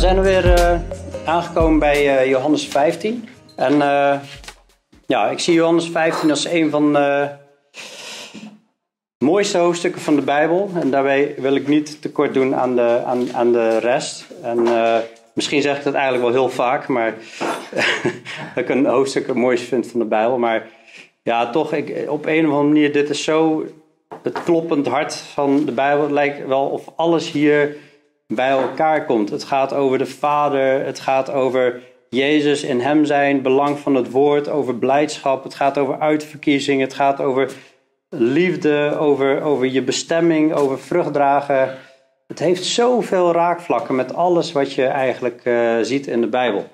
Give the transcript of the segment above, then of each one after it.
zijn weer uh, aangekomen bij uh, Johannes 15. En uh, ja, ik zie Johannes 15 als een van de mooiste hoofdstukken van de Bijbel. En daarbij wil ik niet tekort doen aan de, aan, aan de rest. En misschien zeg ik dat eigenlijk wel heel vaak, maar dat ik een hoofdstuk het mooiste vind van de Bijbel. Maar ja, toch, ik, op een of andere manier, dit is zo het kloppend hart van de Bijbel. Het lijkt wel of alles hier bij elkaar komt. Het gaat over de Vader, het gaat over Jezus in Hem zijn, belang van het woord, over blijdschap, het gaat over uitverkiezing, het gaat over liefde, over, over je bestemming, over vruchtdragen. Het heeft zoveel raakvlakken met alles wat je eigenlijk uh, ziet in de Bijbel.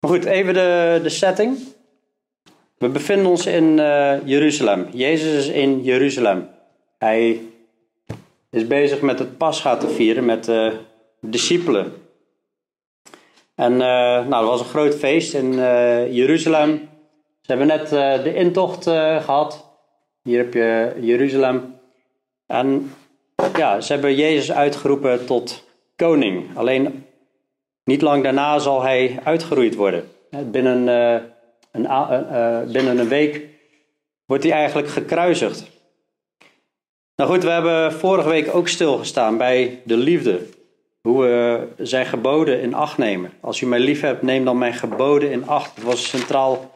Maar goed, even de, de setting. We bevinden ons in uh, Jeruzalem. Jezus is in Jeruzalem. Hij is bezig met het Pascha te vieren met de discipelen. En uh, nou, was een groot feest in uh, Jeruzalem. Ze hebben net de intocht gehad. Hier heb je Jeruzalem. En ja, ze hebben Jezus uitgeroepen tot koning. Alleen niet lang daarna zal hij uitgeroeid worden. Binnen, een, binnen een week wordt hij eigenlijk gekruisigd. Nou goed, we hebben vorige week ook stilgestaan bij de liefde. Hoe we zijn geboden in acht nemen. Als u mij lief hebt, neem dan mijn geboden in acht. Dat was een centraal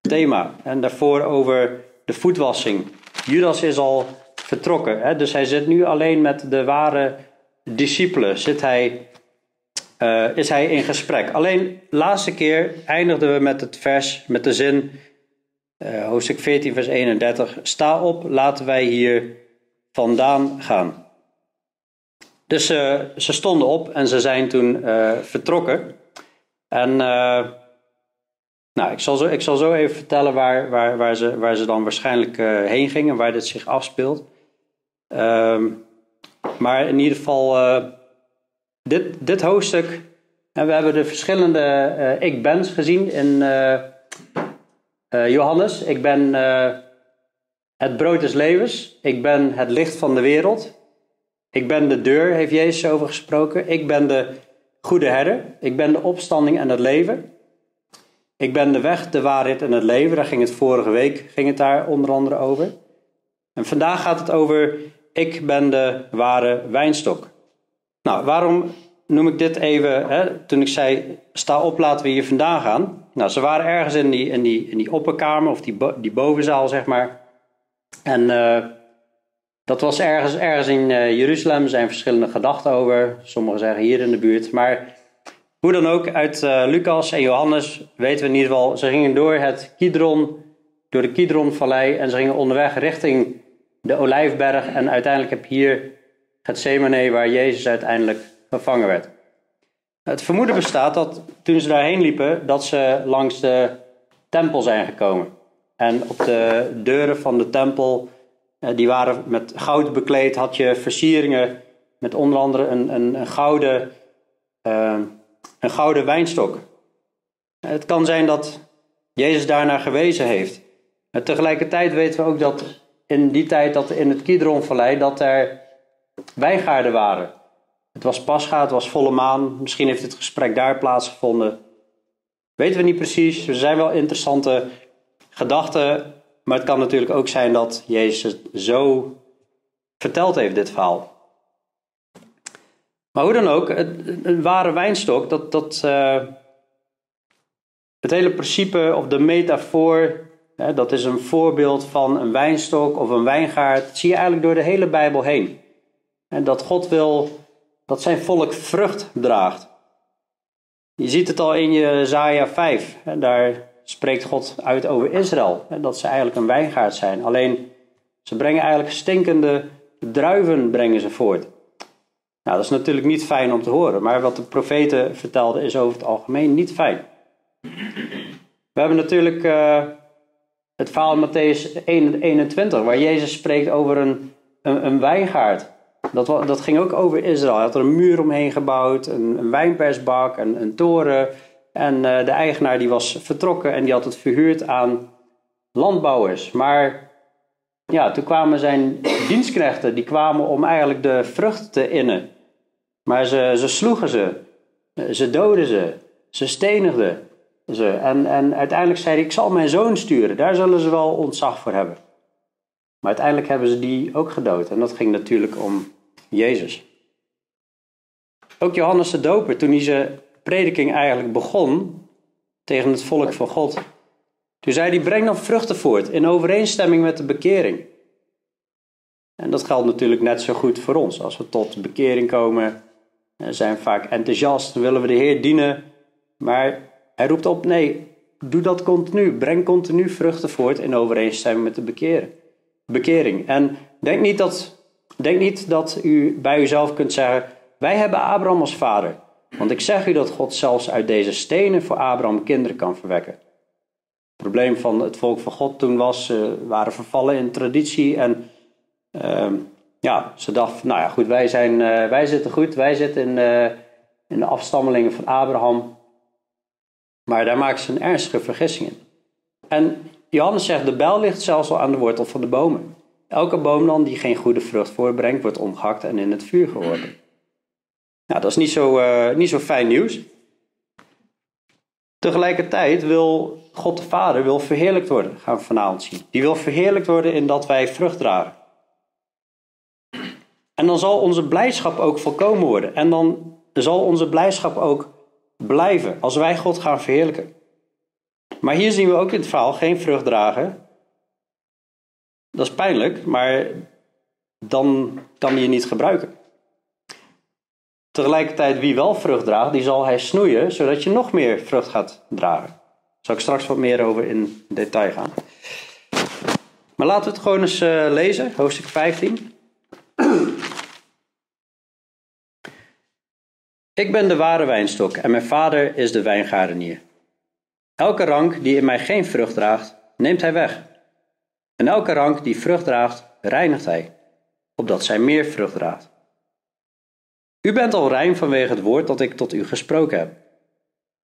thema. En daarvoor over de voetwassing. Judas is al vertrokken. Hè? Dus hij zit nu alleen met de ware discipelen. Zit hij, uh, is hij in gesprek. Alleen laatste keer eindigden we met het vers, met de zin. Uh, hoofdstuk 14, vers 31. Sta op, laten wij hier vandaan gaan. Dus uh, ze stonden op en ze zijn toen uh, vertrokken. En uh, nou, ik, zal zo, ik zal zo even vertellen waar, waar, waar, ze, waar ze dan waarschijnlijk heen gingen, waar dit zich afspeelt. Um, maar in ieder geval, dit, dit hoofdstuk, en we hebben de verschillende ik bens gezien in Johannes. Ik ben het brood des levens. Ik ben het licht van de wereld. Ik ben de deur, heeft Jezus over gesproken. Ik ben de goede herder. Ik ben de opstanding en het leven. Ik ben de weg, de waarheid en het leven. Daar ging het vorige week ging het daar onder andere over. En vandaag gaat het over ik ben de ware wijnstok. Nou, waarom noem ik dit even? Hè? Toen ik zei sta op, laten we hier vandaan gaan. Nou, ze waren ergens in die, in die, in die opperkamer of die, die bovenzaal, zeg maar. En uh, dat was ergens, ergens in uh, Jeruzalem. Er zijn verschillende gedachten over. Sommigen zeggen hier in de buurt. Maar hoe dan ook, uit uh, Lucas en Johannes weten we in ieder geval. Ze gingen door het Kidron, door de Kidronvallei. En ze gingen onderweg richting de Olijfberg. En uiteindelijk heb je hier het Semane waar Jezus uiteindelijk gevangen werd. Het vermoeden bestaat dat toen ze daarheen liepen, dat ze langs de tempel zijn gekomen. En op de deuren van de tempel, eh, die waren met goud bekleed, had je versieringen met onder andere een, een, gouden, uh, een gouden wijnstok. Het kan zijn dat Jezus daarnaar gewezen heeft. En tegelijkertijd weten we ook dat in die tijd dat in het Kidronvallei dat er wijngaarden waren. Het was Pascha, het was volle maan. Misschien heeft het gesprek daar plaatsgevonden. Weten we niet precies. Er zijn wel interessante gedachte. Maar het kan natuurlijk ook zijn dat Jezus het zo verteld heeft, dit verhaal. Maar hoe dan ook, een ware wijnstok, dat, dat, uh, het hele principe of de metafoor, hè, dat is een voorbeeld van een wijnstok of een wijngaard. Zie je eigenlijk door de hele Bijbel heen. En dat God wil dat zijn volk vrucht draagt. Je ziet het al in Jezaja 5. Hè, daar spreekt God uit over Israël. Dat ze eigenlijk een wijngaard zijn. Alleen ze brengen eigenlijk stinkende druiven brengen ze voort. Nou, dat is natuurlijk niet fijn om te horen. Maar wat de profeten vertelden is over het algemeen niet fijn. We hebben natuurlijk uh, het verhaal in Matthäus 21, waar Jezus spreekt over een, een, een wijngaard. Dat, dat, ging ook over Israël. Hij had er een muur omheen gebouwd, een, een wijnpersbak, een, een toren. En uh, de eigenaar die was vertrokken en die had het verhuurd aan landbouwers. Maar ja, toen kwamen zijn dienstknechten, die kwamen om eigenlijk de vrucht te innen. Maar ze, ze sloegen ze, ze doden ze, ze stenigden ze. En, en uiteindelijk zei hij, ik zal mijn zoon sturen, daar zullen ze wel ontzag voor hebben. Maar uiteindelijk hebben ze die ook gedood. En dat ging natuurlijk om Jezus. Ook Johannes de Doper, toen hij zijn prediking eigenlijk begon tegen het volk van God. Toen zei hij, breng dan vruchten voort in overeenstemming met de bekering. En dat geldt natuurlijk net zo goed voor ons. Als we tot bekering komen, eh, zijn we vaak enthousiast, willen we de Heer dienen. Maar hij roept op, nee, doe dat continu. Breng continu vruchten voort in overeenstemming met de bekering. bekering. En denk niet, dat, denk niet dat u bij uzelf kunt zeggen, wij hebben Abraham als vader. Want ik zeg u dat God zelfs uit deze stenen voor Abraham kinderen kan verwekken. Het probleem van het volk van God toen was, ze waren vervallen in traditie en uh, ja, ze dachten, nou ja goed, wij, zijn, uh, wij zitten goed, wij zitten in, uh, in de afstammelingen van Abraham. Maar daar maken ze een ernstige vergissing in. En Johannes zegt, de bijl ligt zelfs al aan de wortel van de bomen. Elke boom dan die geen goede vrucht voorbrengt, wordt omgehakt en in het vuur geworpen. Nou, dat is niet zo, uh, niet zo fijn nieuws. Tegelijkertijd wil God de Vader wil verheerlijkt worden, gaan we vanavond zien. Die wil verheerlijkt worden in dat wij vrucht dragen. En dan zal onze blijdschap ook volkomen worden. En dan zal onze blijdschap ook blijven als wij God gaan verheerlijken. Maar hier zien we ook in het verhaal geen vrucht dragen. Dat is pijnlijk, maar dan kan je niet gebruiken. Tegelijkertijd, wie wel vrucht draagt, die zal hij snoeien, zodat je nog meer vrucht gaat dragen. Daar zal ik straks wat meer over in detail gaan. Maar laten we het gewoon eens uh, lezen, hoofdstuk 15. Ik ben de ware wijnstok en mijn vader is de wijngaardenier. Elke rank die in mij geen vrucht draagt, neemt hij weg. En elke rank die vrucht draagt, reinigt hij, opdat zij meer vrucht draagt. U bent al rein vanwege het woord dat ik tot u gesproken heb.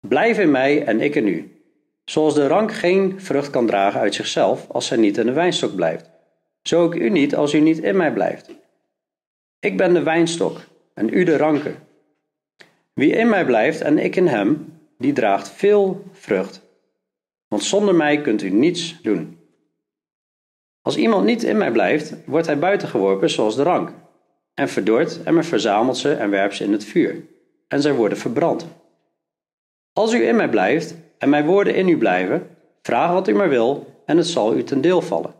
Blijf in mij en ik in u. Zoals de rank geen vrucht kan dragen uit zichzelf als zij niet in de wijnstok blijft, zo ook u niet als u niet in mij blijft. Ik ben de wijnstok en u de ranken. Wie in mij blijft en ik in hem, die draagt veel vrucht. Want zonder mij kunt u niets doen. Als iemand niet in mij blijft, wordt hij buitengeworpen zoals de rank, en verdort en men verzamelt ze en werpt ze in het vuur, en zij worden verbrand. Als u in mij blijft en mijn woorden in u blijven, vraag wat u maar wil, en het zal u ten deel vallen.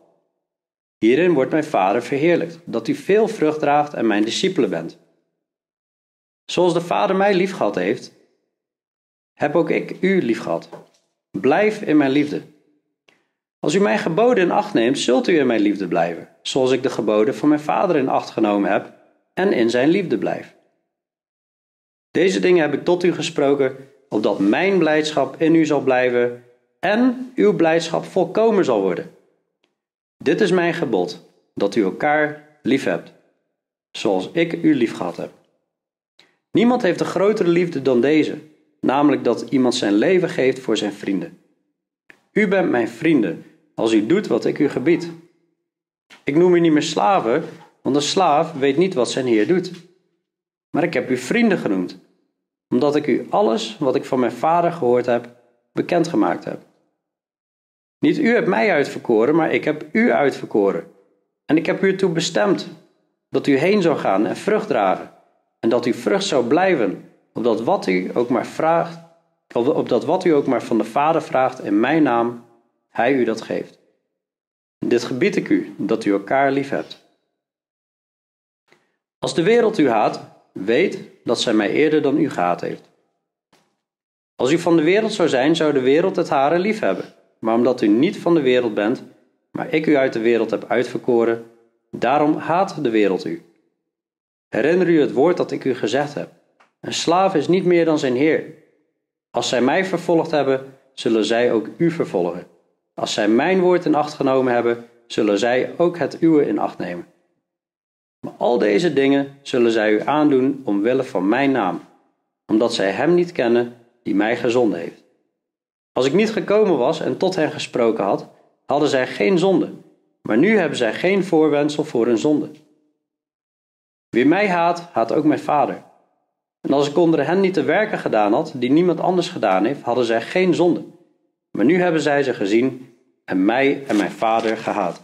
Hierin wordt mijn Vader verheerlijkt, dat u veel vrucht draagt en mijn discipelen bent. Zoals de Vader mij liefgehad heeft, heb ook ik u liefgehad. Blijf in mijn liefde. Als u mijn geboden in acht neemt, zult u in mijn liefde blijven, zoals ik de geboden van mijn Vader in acht genomen heb en in zijn liefde blijf. Deze dingen heb ik tot u gesproken, opdat mijn blijdschap in u zal blijven en uw blijdschap volkomen zal worden. Dit is mijn gebod, dat u elkaar lief hebt, zoals ik u lief gehad heb. Niemand heeft een grotere liefde dan deze, namelijk dat iemand zijn leven geeft voor zijn vrienden. U bent mijn vrienden als u doet wat ik u gebied. Ik noem u niet meer slaven, want een slaaf weet niet wat zijn heer doet. Maar ik heb u vrienden genoemd, omdat ik u alles wat ik van mijn vader gehoord heb, bekendgemaakt heb. Niet u hebt mij uitverkoren, maar ik heb u uitverkoren. En ik heb u ertoe bestemd dat u heen zou gaan en vrucht dragen en dat uw vrucht zou blijven, opdat wat u ook maar vraagt, opdat wat u ook maar van de Vader vraagt in mijn naam, hij u dat geeft. Dit gebied ik u, dat u elkaar lief hebt. Als de wereld u haat, weet dat zij mij eerder dan u gehaat heeft. Als u van de wereld zou zijn, zou de wereld het hare lief hebben. Maar omdat u niet van de wereld bent, maar ik u uit de wereld heb uitverkoren, daarom haat de wereld u. Herinner u het woord dat ik u gezegd heb. Een slaaf is niet meer dan zijn heer. Als zij mij vervolgd hebben, zullen zij ook u vervolgen. Als zij mijn woord in acht genomen hebben, zullen zij ook het uwe in acht nemen. Maar al deze dingen zullen zij u aandoen omwille van mijn naam, omdat zij hem niet kennen die mij gezonden heeft. Als ik niet gekomen was en tot hen gesproken had, hadden zij geen zonde, maar nu hebben zij geen voorwendsel voor hun zonde. Wie mij haat, haat ook mijn vader. En als ik onder hen niet de werken gedaan had die niemand anders gedaan heeft, hadden zij geen zonde. Maar nu hebben zij ze gezien en mij en mijn vader gehaat.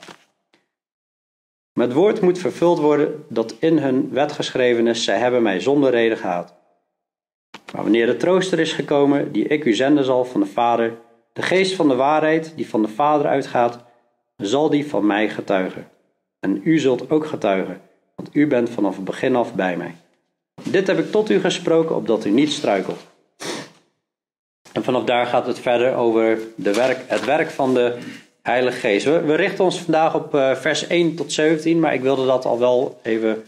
Het woord moet vervuld worden dat in hun wet geschreven is: zij hebben mij zonder reden gehaat. Maar wanneer de trooster is gekomen, die ik u zenden zal van de Vader, de geest van de waarheid die van de Vader uitgaat, zal die van mij getuigen. En u zult ook getuigen, want u bent vanaf het begin af bij mij. Dit heb ik tot u gesproken, opdat u niet struikelt. En vanaf daar gaat het verder over de werk, het werk van de Heilige Geest. We, richten ons vandaag op uh, vers 1 tot 17, maar ik wilde dat al wel even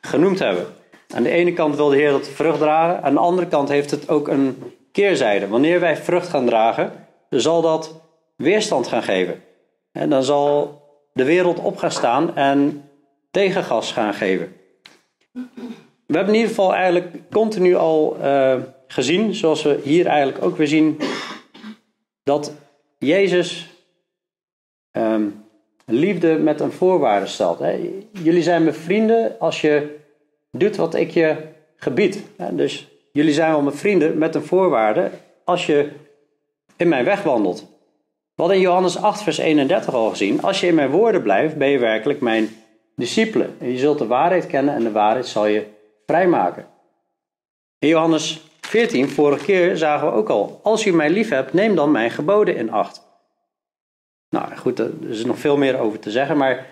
genoemd hebben. Aan de ene kant wil de Heer dat vrucht dragen, aan de andere kant heeft het ook een keerzijde. Wanneer wij vrucht gaan dragen, zal dat weerstand gaan geven. En dan zal de wereld op gaan staan en tegengas gaan geven. We hebben in ieder geval eigenlijk continu al uh, gezien, zoals we hier eigenlijk ook weer zien, dat Jezus um, liefde met een voorwaarde stelt. Jullie zijn mijn vrienden als je doet wat ik je gebied. Hè. Dus jullie zijn wel mijn vrienden met een voorwaarde als je in mijn weg wandelt. Hadden in Johannes 8, vers 31 al gezien. Als je in mijn woorden blijft, ben je werkelijk mijn discipelen. En je zult de waarheid kennen en de waarheid zal je vrijmaken. In Johannes 14, vorige keer zagen we ook al. Als u mij lief hebt, neem dan mijn geboden in acht. Nou goed, er is nog veel meer over te zeggen, maar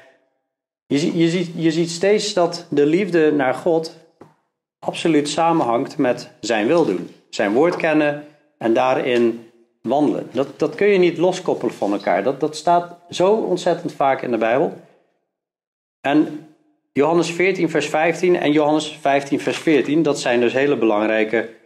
je, je, ziet, je ziet steeds dat de liefde naar God absoluut samenhangt met zijn wil doen. Zijn woord kennen en daarin wandelen. Dat, dat kun je niet loskoppelen van elkaar. Dat, dat staat zo ontzettend vaak in de Bijbel. En Johannes 14, vers 15 en Johannes 15, vers 14, dat zijn dus hele belangrijke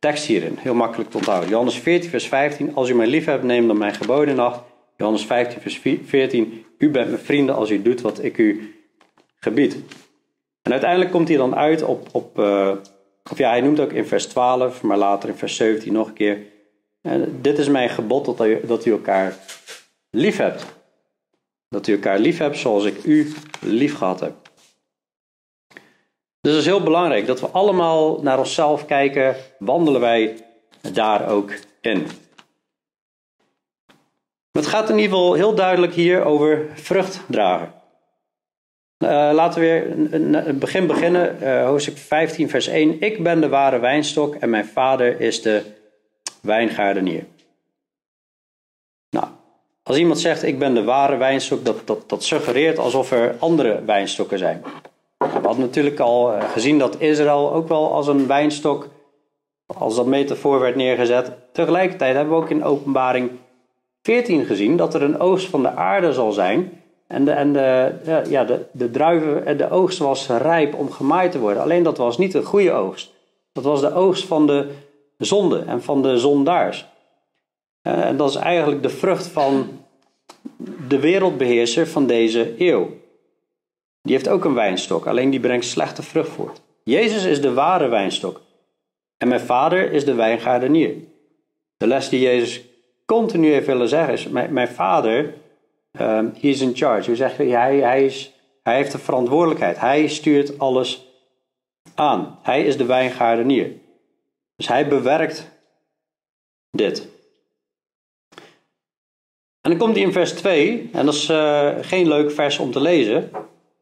teksten hierin. Heel makkelijk te onthouden. Johannes 14, vers 15, als u mij lief hebt, neem dan mijn geboden acht. Johannes 15, vers 14, u bent mijn vrienden als u doet wat ik u gebied. En uiteindelijk komt hij dan uit op, op uh, of ja, hij noemt ook in vers 12, maar later in vers 17 nog een keer. En dit is mijn gebod dat u, dat u elkaar lief hebt. Dat u elkaar lief hebt zoals ik u lief gehad heb. Dus het is heel belangrijk dat we allemaal naar onszelf kijken. Wandelen wij daar ook in? Het gaat in ieder geval heel duidelijk hier over vrucht dragen. Uh, laten we weer een, begin beginnen. Uh, hoofdstuk 15, vers 1. Ik ben de ware wijnstok en mijn vader is de wijngaardenier. Nou, als iemand zegt ik ben de ware wijnstok, dat, dat, dat suggereert alsof er andere wijnstokken zijn. We hadden natuurlijk al eh, gezien dat Israël ook wel als een wijnstok, als dat metafoor werd neergezet. Tegelijkertijd hebben we ook in openbaring 14 gezien dat er een oogst van de aarde zal zijn. En de, en de, ja, de, de druiven, eh, de oogst was rijp om gemaaid te worden. Alleen dat was niet een goede oogst. Dat was de oogst van de zonde en van de zondaars. Eh, en dat is eigenlijk de vrucht van de wereldbeheerser van deze eeuw. Die heeft ook een wijnstok, alleen die brengt slechte vrucht voort. Jezus is de ware wijnstok. En mijn vader is de wijngaardenier. De les die Jezus continu heeft willen zeggen is: Mijn, vader, is in charge. Hoe zeg je? Hij, hij, is, hij heeft de verantwoordelijkheid. Hij stuurt alles aan. Hij is de wijngaardenier. Dus hij bewerkt dit. En dan komt hij in vers 2, en dat is uh, geen leuk vers om te lezen,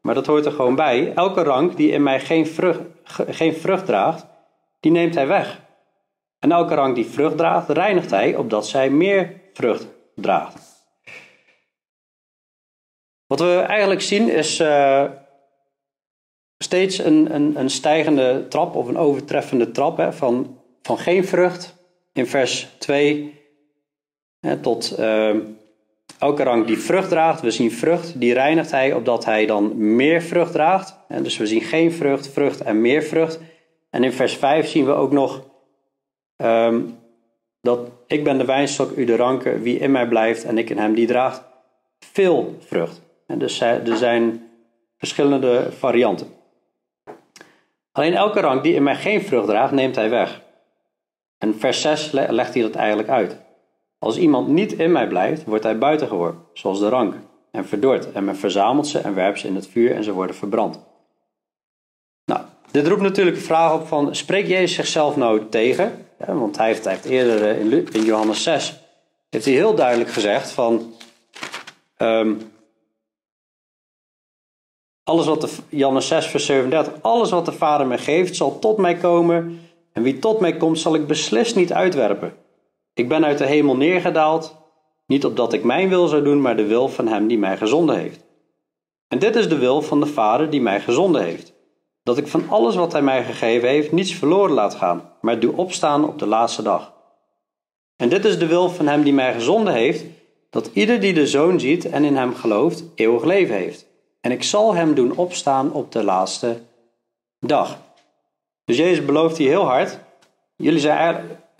maar dat hoort er gewoon bij. Elke rank die in mij geen vrucht, geen vrucht draagt, die neemt hij weg. En elke rank die vrucht draagt, reinigt hij, opdat zij meer vrucht draagt. Wat we eigenlijk zien is uh, steeds een, een, een, stijgende trap of een overtreffende trap hè, van, van geen vrucht in vers 2 hè, tot uh, elke rank die vrucht draagt. We zien vrucht, die reinigt hij opdat hij dan meer vrucht draagt. En dus we zien geen vrucht, vrucht en meer vrucht. En in vers 5 zien we ook nog Um, dat ik ben de wijnstok, u de ranken, wie in mij blijft en ik in hem, die draagt veel vrucht. En dus er zijn verschillende varianten. Alleen elke rank die in mij geen vrucht draagt, neemt hij weg. En vers 6 legt hij dat eigenlijk uit. Als iemand niet in mij blijft, wordt hij buiten geworpen, zoals de rank, en verdord. En men verzamelt ze en werpt ze in het vuur en ze worden verbrand. Nou, dit roept natuurlijk de vraag op van, spreekt Jezus zichzelf nou tegen? Want hij heeft, hij heeft eerder eh, in, Johannes 6, heeft hij heel duidelijk gezegd van, um, alles wat de, Johannes 6 vers 37, alles wat de Vader mij geeft zal tot mij komen en wie tot mij komt zal ik beslist niet uitwerpen. Ik ben uit de hemel neergedaald, niet opdat ik mijn wil zou doen, maar de wil van hem die mij gezonden heeft. En dit is de wil van de Vader die mij gezonden heeft dat ik van alles wat Hij mij gegeven heeft niets verloren laat gaan, maar doe opstaan op de laatste dag. En dit is de wil van Hem die mij gezonden heeft, dat ieder die de Zoon ziet en in Hem gelooft, eeuwig leven heeft. En ik zal Hem doen opstaan op de laatste dag. Dus Jezus belooft hier heel hard, jullie zijn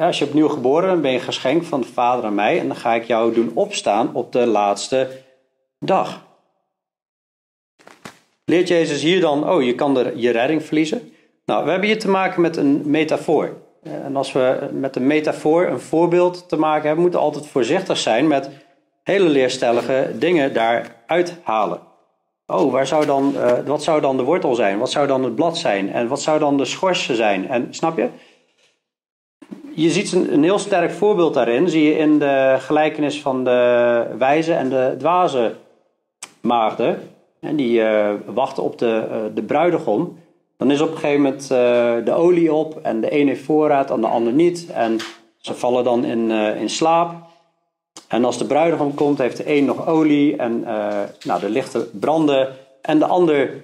als je opnieuw geboren bent, ben je geschenk van de Vader aan mij en dan ga ik jou doen opstaan op de laatste dag. Leert Jezus hier dan, oh, je kan er je redding verliezen? Nou, we hebben hier te maken met een metafoor. En als we met een metafoor een voorbeeld te maken hebben, moeten we altijd voorzichtig zijn met hele leerstellige dingen daaruit halen. Oh, waar zou dan, uh, wat zou dan de wortel zijn? Wat zou dan het blad zijn? En wat zou dan de schors zijn? En snap je? Je ziet een, een heel sterk voorbeeld daarin, zie je in de gelijkenis van de wijze en de dwaze maagden. En die uh, wachten op de, uh, de bruidegom. Dan is op een gegeven moment uh, de olie op en de ene heeft voorraad en de ander niet. En ze vallen dan in, in slaap. En als de bruidegom komt, heeft de een nog olie en nou, de lichten branden en de ander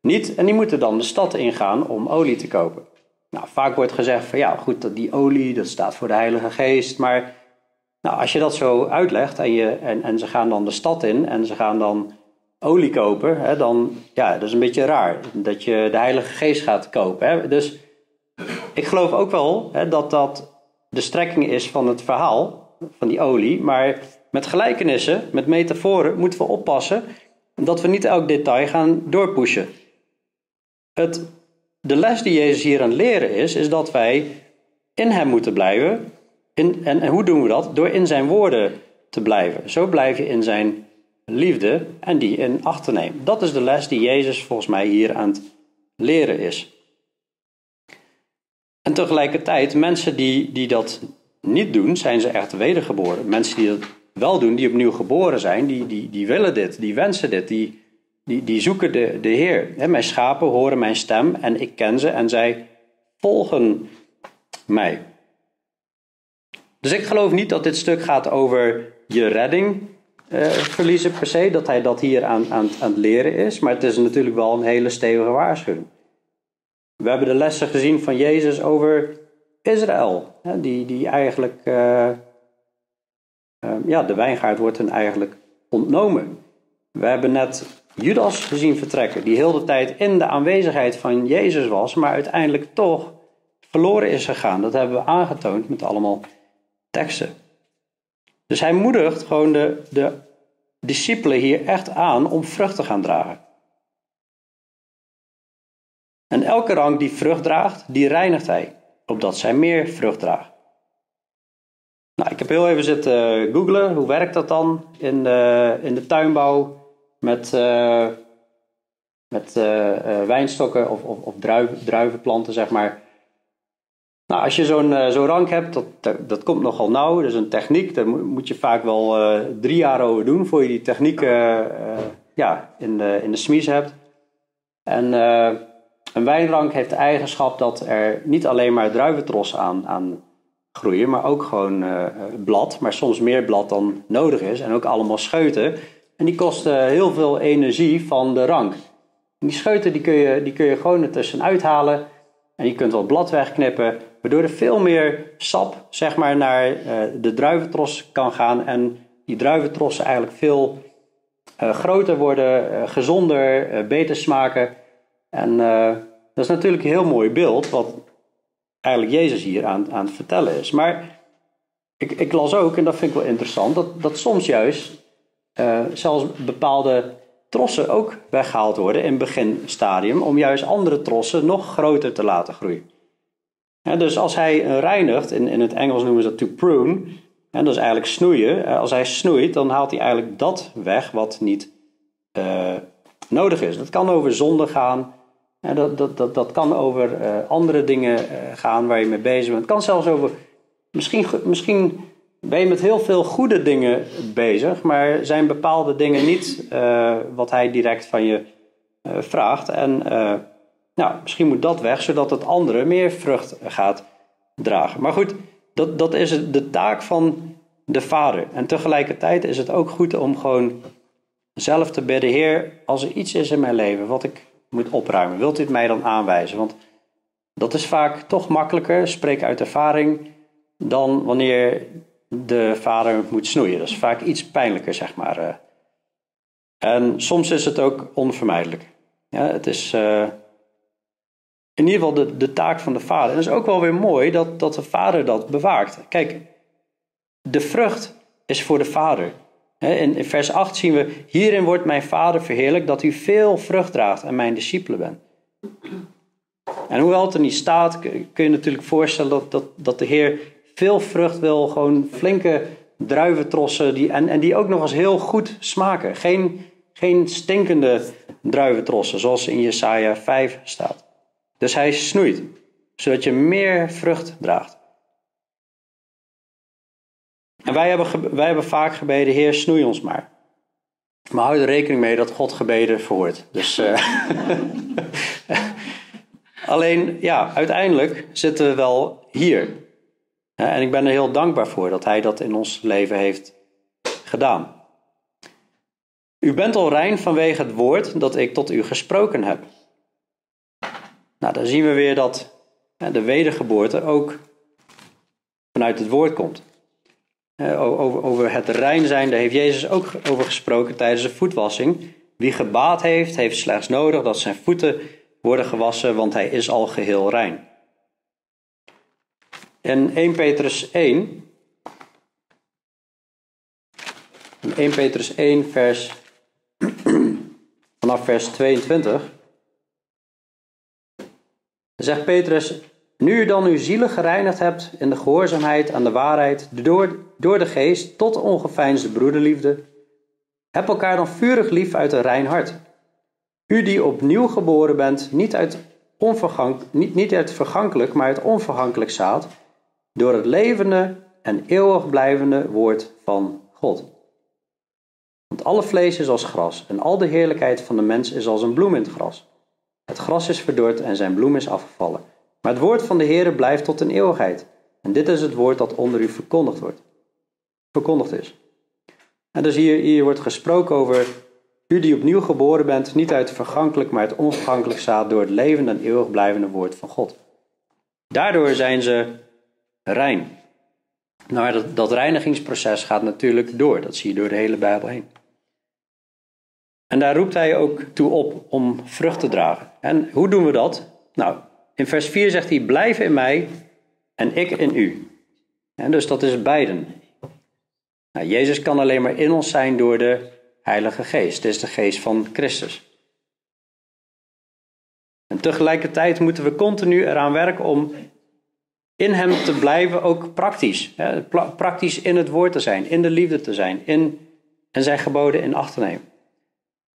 niet. En die moeten dan de stad ingaan om olie te kopen. Nou, vaak wordt gezegd van ja, goed, die olie dat staat voor de Heilige Geest. Maar nou, als je dat zo uitlegt en, je, en, en ze gaan dan de stad in en ze gaan dan olie kopen, hè, dan ja, dat is een beetje raar. Dat je de Heilige Geest gaat kopen. Hè. Dus ik geloof ook wel hè, dat dat de strekking is van het verhaal van die olie. Maar met gelijkenissen, met metaforen, moeten we oppassen dat we niet elk detail gaan doorpushen. Het, de les die Jezus hier aan leren is, is dat wij in Hem moeten blijven. In, en, en hoe doen we dat? Door in Zijn woorden te blijven. Zo blijf je in Zijn liefde en die in acht te nemen. Dat is de les die Jezus volgens mij hier aan het leren is. En tegelijkertijd, mensen die, die dat niet doen, zijn ze echt wedergeboren. Mensen die dat wel doen, die opnieuw geboren zijn, die, die, die willen dit, die wensen dit, die, die, die zoeken de, de Heer. mijn schapen horen mijn stem en ik ken ze en zij volgen mij. Dus ik geloof niet dat dit stuk gaat over je redding uh, verliezen per se, dat hij dat hier aan, aan, aan het leren is. Maar het is natuurlijk wel een hele stevige waarschuwing. We hebben de lessen gezien van Jezus over Israël, die, die eigenlijk, uh, uh, ja, de wijngaard wordt hen eigenlijk ontnomen. We hebben net Judas gezien vertrekken, die heel de tijd in de aanwezigheid van Jezus was, maar uiteindelijk toch verloren is gegaan. Dat hebben we aangetoond met allemaal teksten. Dus hij moedigt gewoon de, de discipelen hier echt aan om vrucht te gaan dragen. En elke rang die vrucht draagt, die reinigt hij, opdat zij meer vrucht draagt. Nou, ik heb heel even zitten googlen, hoe werkt dat dan in de, in de tuinbouw met, uh, met uh, wijnstokken of, of, druivenplanten, zeg maar. Nou, als je zo'n zo'n rank hebt, dat, dat, komt nogal nauw. Dat is een techniek, daar moet je vaak wel drie jaar over doen voor je die techniek ja, in, de, in de smies hebt. En een wijnrank heeft de eigenschap dat er niet alleen maar druiventros aan, aan groeien, maar ook gewoon blad, maar soms meer blad dan nodig is. En ook allemaal scheuten. En die kosten heel veel energie van de rank. Die scheuten die kun, je, die kun je gewoon ertussen uithalen. En je kunt wel blad wegknippen waardoor er veel meer sap zeg maar, naar uh, de druiventros kan gaan en die druiventrossen eigenlijk veel uh, groter worden, uh, gezonder, beter smaken. En dat is natuurlijk een heel mooi beeld wat eigenlijk Jezus hier aan, aan het vertellen is. Maar ik, ik, las ook, en dat vind ik wel interessant, dat, dat soms juist zelfs bepaalde trossen ook weggehaald worden in beginstadium om juist andere trossen nog groter te laten groeien dus als hij reinigt, in, in het Engels noemen ze dat to prune, en dat is eigenlijk snoeien. Eh, als hij snoeit, dan haalt hij eigenlijk dat weg wat niet uh, nodig is. Dat kan over zonde gaan, dat, dat, dat, dat kan over andere dingen gaan waar je mee bezig bent. Het kan zelfs over. Misschien, misschien ben je met heel veel goede dingen bezig, maar zijn bepaalde dingen niet wat hij direct van je vraagt. En nou, misschien moet dat weg, zodat het andere meer vrucht gaat dragen. Maar goed, dat, dat is de taak van de Vader. En tegelijkertijd is het ook goed om gewoon zelf te bidden: Heer, als er iets is in mijn leven wat ik moet opruimen, wilt u het mij dan aanwijzen? Want dat is vaak toch makkelijker, spreek uit ervaring, dan wanneer de vader moet snoeien. Dat is vaak iets pijnlijker, zeg maar. Eh. En soms is het ook onvermijdelijk. Ja, het is uh, in ieder geval de, de taak van de vader. En het is ook wel weer mooi dat, dat de vader dat bewaakt. Kijk, de vrucht is voor de vader. In, vers 8 zien we: Hierin wordt mijn vader verheerlijk dat u veel vrucht draagt en mijn discipelen bent. En hoewel het er niet staat, kun je natuurlijk voorstellen dat, dat, dat de Heer veel vrucht wil, gewoon flinke druiventrossen, die, en, en die ook nog eens heel goed smaken. Geen, geen stinkende druiventrossen, zoals in Jesaja 5 staat. Dus hij snoeit, zodat je meer vrucht draagt. En wij hebben, wij hebben vaak gebeden, Heer, snoei ons maar. Maar hou er rekening mee dat God gebeden verhoort. Dus, uh, alleen, ja, uiteindelijk zitten we wel hier. En ik ben er heel dankbaar voor dat Hij dat in ons leven heeft gedaan. U bent al rein vanwege het woord dat ik tot u gesproken heb. Nou, dan zien we weer dat de wedergeboorte ook vanuit het woord komt. Over, het rein zijn, daar heeft Jezus ook over gesproken tijdens de voetwassing. Wie gebaat heeft, heeft slechts nodig dat zijn voeten worden gewassen, want hij is al geheel rein. In 1 Petrus 1, in 1 Petrus 1, vers, vanaf vers 22, zegt Petrus, nu u dan uw zielen gereinigd hebt in de gehoorzaamheid aan de waarheid, door, door de geest tot ongeveinsde broederliefde, heb elkaar dan vurig lief uit een rein hart. U die opnieuw geboren bent, niet uit, onvergank, niet, niet uit vergankelijk, maar uit onvergankelijk zaad, door het levende en eeuwig blijvende woord van God. Want alle vlees is als gras en al de heerlijkheid van de mens is als een bloem in het gras. Het gras is verdord en zijn bloem is afgevallen. Maar het woord van de Heere blijft tot een eeuwigheid. En dit is het woord dat onder u verkondigd wordt. Verkondigd is. En dus hier, hier wordt gesproken over u die opnieuw geboren bent, niet uit vergankelijk, maar uit onvergankelijk zaad door het levende en eeuwig blijvende woord van God. Daardoor zijn ze rein. Nou, dat, dat reinigingsproces gaat natuurlijk door. Dat zie je door de hele Bijbel heen. En daar roept hij ook toe op om vrucht te dragen. En hoe doen we dat? Nou, in vers 4 zegt hij: Blijf in mij en ik in u. En dus dat is beiden. Nou, Jezus kan alleen maar in ons zijn door de Heilige Geest. Het is de geest van Christus. En tegelijkertijd moeten we continu eraan werken om in Hem te blijven, ook praktisch. Hè, praktisch in het woord te zijn, in de liefde te zijn, in, en zijn geboden in acht te nemen.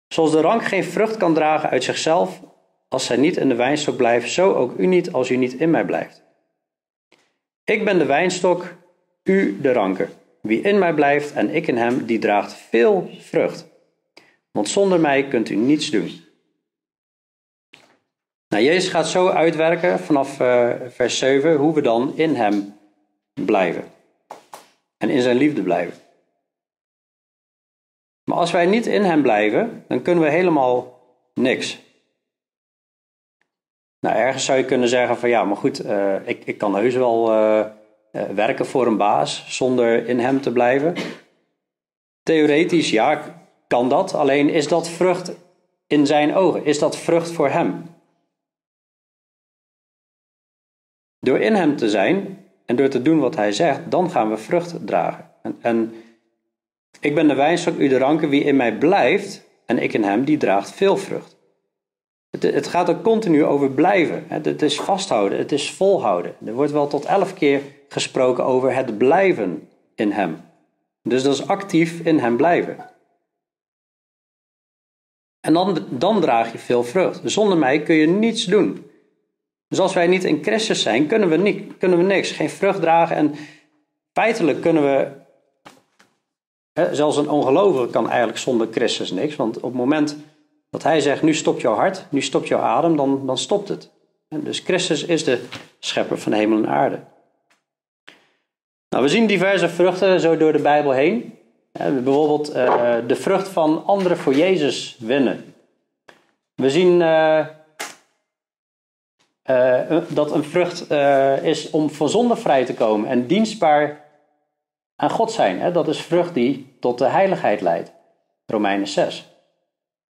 Zoals de rank geen vrucht kan dragen uit zichzelf als zij niet in de wijnstok blijft, zo ook u niet als u niet in mij blijft. Ik ben de wijnstok, u de ranken. Wie in mij blijft en ik in hem, die draagt veel vrucht. Want zonder mij kunt u niets doen. Nou, Jezus gaat zo uitwerken vanaf uh, vers 7 hoe we dan in hem blijven. En in zijn liefde blijven. Maar als wij niet in hem blijven, dan kunnen we helemaal niks. Nou, ergens zou je kunnen zeggen van ja, maar goed, uh, ik, ik kan heus wel uh, werken voor een baas zonder in hem te blijven. Theoretisch, ja, kan dat. Alleen is dat vrucht in zijn ogen? Is dat vrucht voor hem? Door in hem te zijn en door te doen wat hij zegt, dan gaan we vrucht dragen. En, en ik ben de wijnstok, u de ranken, wie in mij blijft en ik in hem, die draagt veel vrucht. Het, het gaat ook continu over blijven. Het is vasthouden, het is volhouden. Er wordt wel tot elf keer gesproken over het blijven in hem. Dus dat is actief in hem blijven. En dan, dan draag je veel vrucht. Zonder mij kun je niets doen. Dus als wij niet in Christus zijn, kunnen we, niet, kunnen we niks. Geen vrucht dragen. En feitelijk kunnen we. Hè, zelfs een ongelovige kan eigenlijk zonder Christus niks. Want op het moment dat hij zegt: Nu stopt jouw hart, nu stopt jouw adem, dan, dan stopt het. Dus Christus is de schepper van hemel en aarde. Nou, we zien diverse vruchten zo door de Bijbel heen. Bijvoorbeeld uh, de vrucht van anderen voor Jezus winnen. We zien uh, uh, dat een vrucht is om van zonde vrij te komen en dienstbaar aan God zijn. Hè? Dat is vrucht die tot de heiligheid leidt. Romeinen 6,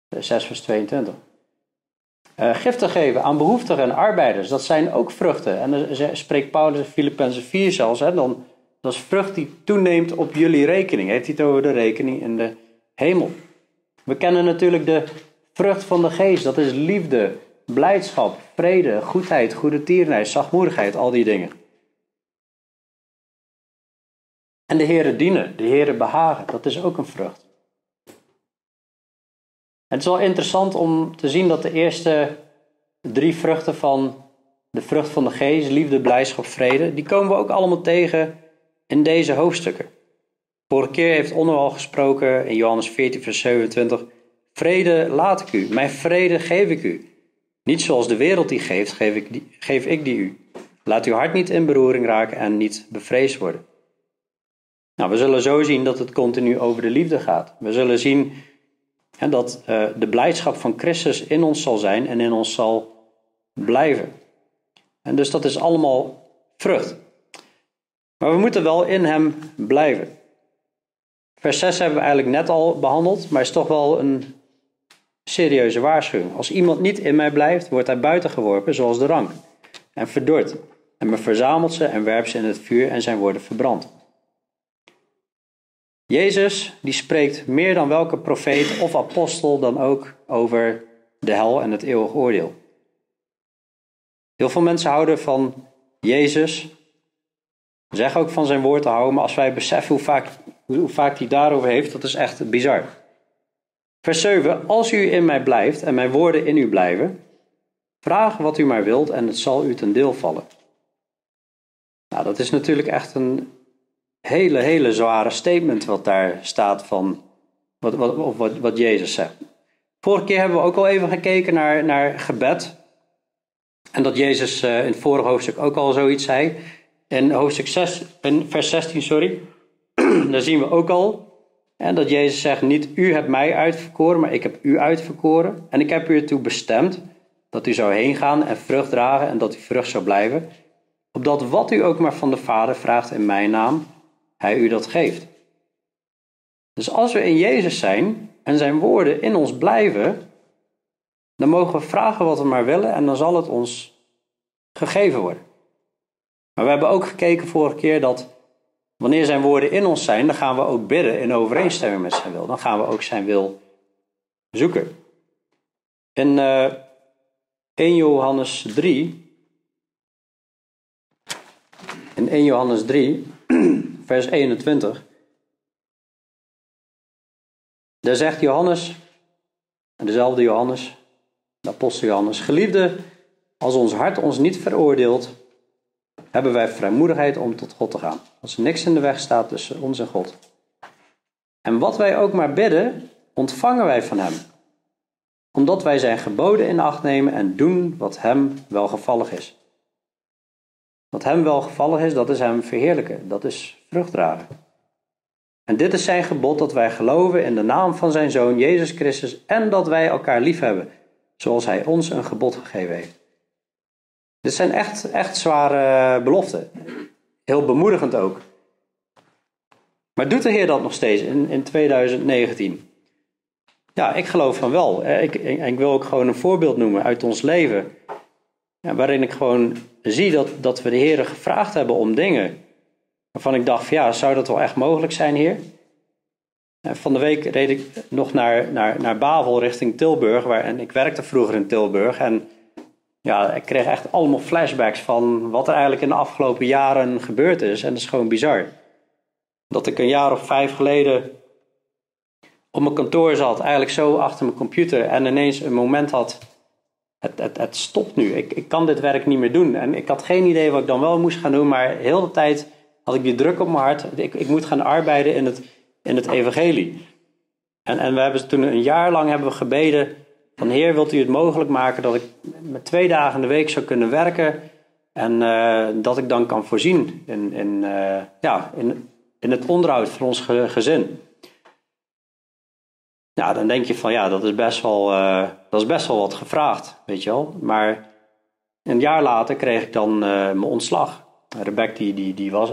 6 vers 22. gif te geven aan behoeftigen en arbeiders, dat zijn ook vruchten. En dan spreekt Paulus in Filippenzen 4 zelfs, hè, dan dat is vrucht die toeneemt op jullie rekening. Heeft hij het over de rekening in de hemel. We kennen natuurlijk de vrucht van de geest. Dat is liefde, blijdschap, vrede, goedheid, goede tierenheid, zachtmoedigheid, al die dingen. En de Heeren dienen, de Heeren behagen, dat is ook een vrucht. Het is wel interessant om te zien dat de eerste drie vruchten van de vrucht van de geest, liefde, blijdschap, vrede, die komen we ook allemaal tegen in deze hoofdstukken. Vorige keer heeft Onno al gesproken in Johannes 14, vers 27. Vrede laat ik u, mijn vrede geef ik u. Niet zoals de wereld die geeft, geef ik die, geef ik die u. Laat uw hart niet in beroering raken en niet bevreesd worden. Nou, we zullen zo zien dat het continu over de liefde gaat. We zullen zien hè, dat uh, de blijdschap van Christus in ons zal zijn en in ons zal blijven. En dus dat is allemaal vrucht. Maar we moeten wel in hem blijven. Vers 6 hebben we eigenlijk net al behandeld, maar is toch wel een serieuze waarschuwing. Als iemand niet in mij blijft, wordt hij buiten geworpen, zoals de rank, en verdord. En men verzamelt ze en werpt ze in het vuur en zijn worden verbrand. Jezus die spreekt meer dan welke profeet of apostel dan ook over de hel en het eeuwig oordeel. Heel veel mensen houden van Jezus Zeg ook van zijn woord te houden, maar als wij beseffen hoe vaak, hoe vaak hij daarover heeft, dat is echt bizar. Vers 7. Als u in mij blijft en mijn woorden in u blijven, vraag wat u maar wilt en het zal u ten deel vallen. Nou, dat is natuurlijk echt een hele, hele zware statement wat daar staat van wat, wat, wat, wat Jezus zegt. Vorige keer hebben we ook al even gekeken naar, naar gebed. En dat Jezus uh, in het vorige hoofdstuk ook al zoiets zei. In hoofdstuk 6, in vers 16, sorry, daar zien we ook al en dat Jezus zegt: Niet u hebt mij uitverkoren, maar ik heb u uitverkoren. En ik heb u ertoe bestemd dat u zou heen gaan en vrucht dragen en dat u vrucht zou blijven. Opdat wat u ook maar van de Vader vraagt in mijn naam, hij u dat geeft. Dus als we in Jezus zijn en zijn woorden in ons blijven, dan mogen we vragen wat we maar willen en dan zal het ons gegeven worden. Maar we hebben ook gekeken vorige keer dat wanneer zijn woorden in ons zijn, dan gaan we ook bidden in overeenstemming met zijn wil. Dan gaan we ook zijn wil zoeken. In uh, eh, 1 Johannes 3, in 1 Johannes 3, vers 21, daar zegt Johannes, dezelfde Johannes, de apostel Johannes, geliefde, als ons hart ons niet veroordeelt, hebben wij vrijmoedigheid om tot God te gaan. Als er niks in de weg staat tussen ons en God. En wat wij ook maar bidden, ontvangen wij van Hem. Omdat wij Zijn geboden in acht nemen en doen wat Hem welgevallig is. Wat Hem welgevallig is, dat is Hem verheerlijken. Dat is vrucht dragen. En dit is Zijn gebod dat wij geloven in de naam van Zijn Zoon Jezus Christus en dat wij elkaar lief hebben, zoals Hij ons een gebod gegeven heeft. Dit zijn echt, echt zware beloften. Heel bemoedigend ook. Maar doet de Heer dat nog steeds in, in 2019? Ja, ik geloof van wel. Ik, ik, wil ook gewoon een voorbeeld noemen uit ons leven. Ja, waarin ik gewoon zie dat, dat we de Heer gevraagd hebben om dingen. Waarvan ik dacht, ja, zou dat wel echt mogelijk zijn, Heer? Van de week reed ik nog naar, naar, naar Bavel richting Tilburg. Waar, en ik werkte vroeger in Tilburg. En ja, ik kreeg echt allemaal flashbacks van wat er eigenlijk in de afgelopen jaren gebeurd is. En dat is gewoon bizar. Dat ik een jaar of vijf geleden op mijn kantoor zat, eigenlijk zo achter mijn computer en ineens een moment had, het, het, het stopt nu, ik, ik kan dit werk niet meer doen. En ik had geen idee wat ik dan wel moest gaan doen, maar heel de tijd had ik die druk op mijn hart, ik, ik moet gaan arbeiden in het, in het evangelie. En, en we hebben toen een jaar lang hebben we gebeden van Heer, wilt u het mogelijk maken dat ik met twee dagen in de week zou kunnen werken en uh, dat ik dan kan voorzien in, in, uh, ja, in, in het onderhoud van ons gezin. Ja, dan denk je van ja, dat is best wel, uh, dat is best wel wat gevraagd, weet je wel. Maar een jaar later kreeg ik dan mijn ontslag. Rebecca die, die, die was,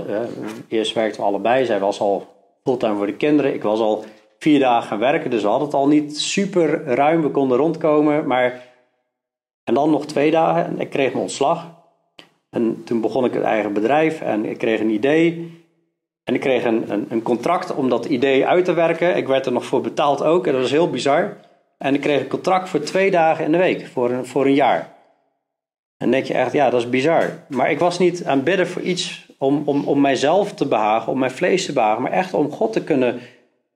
eerst werkten we allebei, zij was al fulltime voor de kinderen. Ik was al vier dagen werken, dus we hadden het al niet super ruim. We konden rondkomen, maar... En dan nog twee dagen en ik kreeg mijn ontslag. En toen begon ik het eigen bedrijf en ik kreeg een idee. En ik kreeg een, een, een, contract om dat idee uit te werken. Ik werd er nog voor betaald ook en dat was heel bizar. En ik kreeg een contract voor twee dagen in de week, voor een, voor een jaar. En denk je echt, ja, dat is bizar. Maar ik was niet aan bidden voor iets om, om, om mijzelf te behagen, om mijn vlees te behagen, maar echt om God te kunnen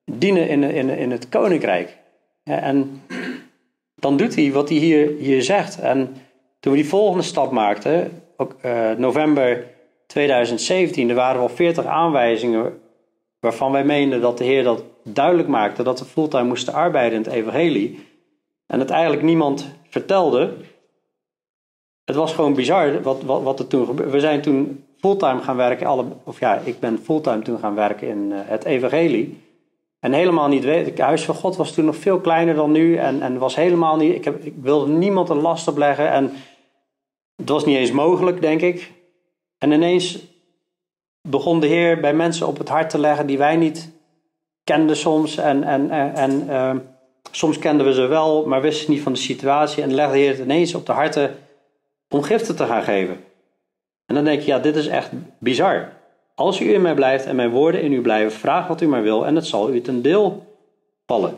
dienen in, in, in het koninkrijk. En dan doet hij wat hij hier, zegt. En toen we die volgende stap maakten, ook, uh, november 2017, er waren wel 40 aanwijzingen waarvan wij meenden dat de Heer dat duidelijk maakte, dat we fulltime moesten arbeiden in het evangelie. En het eigenlijk niemand vertelde. Het was gewoon bizar wat, wat, wat er toen gebeurde. We zijn toen fulltime gaan werken, alle, of ja, ik ben fulltime toen gaan werken in uh, het evangelie. En helemaal niet weten. Het huis van God was toen nog veel kleiner dan nu. En, en was helemaal niet. Ik, heb, ik wilde niemand een last opleggen. En het was niet eens mogelijk, denk ik. En ineens begon de Heer bij mensen op het hart te leggen die wij niet kenden soms. En, en, en, en uh, soms kenden we ze wel, maar wisten niet van de situatie. En legde de Heer het ineens op de harten om giften te gaan geven. En dan denk je, ja, dit is echt bizar. Als u in mij blijft en mijn woorden in u blijven, vraag wat u maar wil en het zal u ten deel vallen.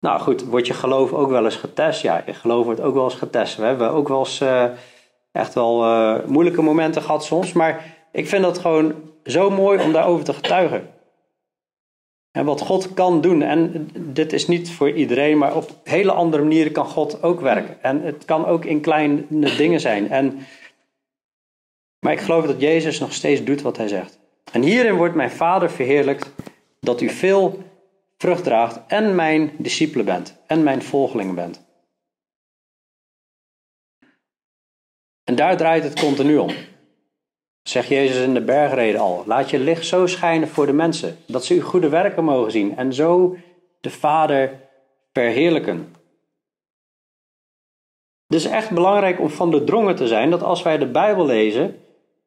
Nou goed, wordt je geloof ook wel eens getest? Ja, je geloof wordt ook wel eens getest. We hebben ook wel eens uh, echt wel uh, moeilijke momenten gehad soms, maar ik vind dat gewoon zo mooi om daarover te getuigen. En wat God kan doen, en dit is niet voor iedereen, maar op hele andere manieren kan God ook werken. En het kan ook in kleine dingen zijn. En maar ik geloof dat Jezus nog steeds doet wat hij zegt. En hierin wordt mijn Vader verheerlijkt dat u veel vrucht draagt en mijn discipelen bent en mijn volgelingen bent. En daar draait het continu om. Zegt Jezus in de bergreden al: Laat je licht zo schijnen voor de mensen, dat ze uw goede werken mogen zien en zo de Vader verheerlijken. Het is echt belangrijk om van de drongen te zijn dat als wij de Bijbel lezen,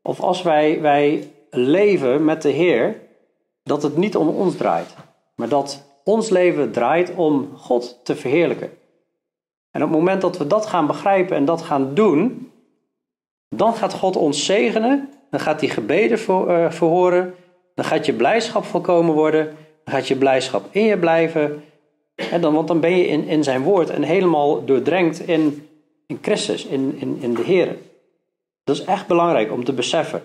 of als wij, wij leven met de Heer, dat het niet om ons draait, maar dat ons leven draait om God te verheerlijken. En op het moment dat we dat gaan begrijpen en dat gaan doen, dan gaat God ons zegenen, dan gaat hij gebeden eh, verhoren, dan gaat je blijdschap volkomen worden, dan gaat je blijdschap in je blijven. En dan, want dan ben je in, in zijn woord en helemaal doordrenkt in, in Christus, in, in, in de Heer. Dat is echt belangrijk om te beseffen.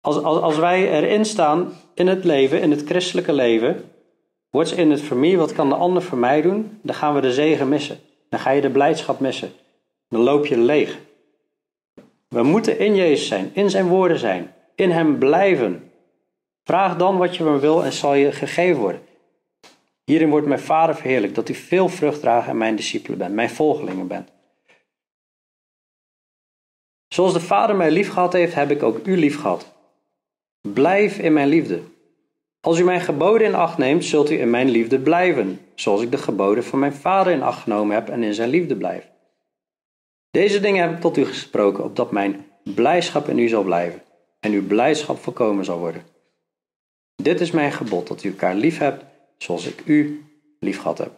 Als, als, als wij erin staan in het leven, in het christelijke leven, what's in het voor wat kan de ander voor mij doen, dan gaan we de zegen missen. Dan ga je de blijdschap missen. Dan loop je leeg. We moeten in Jezus zijn, in zijn woorden zijn, in hem blijven. Vraag dan wat je maar wil en zal je gegeven worden. Hierin wordt mijn Vader verheerlijk, dat u veel vrucht draagt en mijn discipelen bent, mijn volgelingen bent. Zoals de Vader mij lief gehad heeft, heb ik ook u lief gehad. Blijf in mijn liefde. Als u mijn geboden in acht neemt, zult u in mijn liefde blijven, zoals ik de geboden van mijn Vader in acht genomen heb en in zijn liefde blijf. Deze dingen heb ik tot u gesproken, opdat mijn blijdschap in u zal blijven en uw blijdschap volkomen zal worden. Dit is mijn gebod, dat u elkaar lief hebt, zoals ik u lief gehad heb.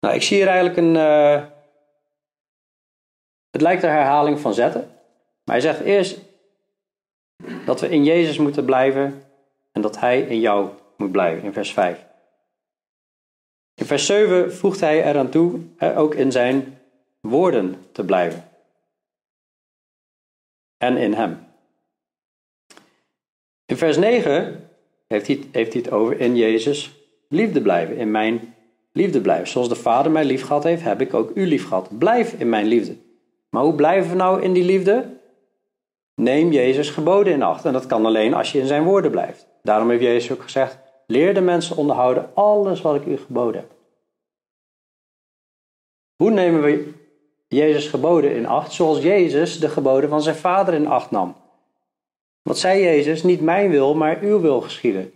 Nou, ik zie hier eigenlijk een, uh, het lijkt een herhaling van zetten. Maar hij zegt eerst dat we in Jezus moeten blijven en dat Hij in jou moet blijven, in vers 5. In vers 7 voegt hij eraan toe ook in zijn woorden te blijven. En in Hem. In vers 9 heeft hij, heeft hij het over in Jezus liefde blijven, in mijn liefde blijven. Zoals de Vader mij lief gehad heeft, heb ik ook u lief gehad. Blijf in mijn liefde. Maar hoe blijven we nou in die liefde? Neem Jezus geboden in acht. En dat kan alleen als je in zijn woorden blijft. Daarom heeft Jezus ook gezegd: leer de mensen onderhouden alles wat ik u geboden heb. Hoe nemen we Jezus geboden in acht? Zoals Jezus de geboden van zijn vader in acht nam. Wat zei Jezus? Niet mijn wil, maar uw wil geschieden.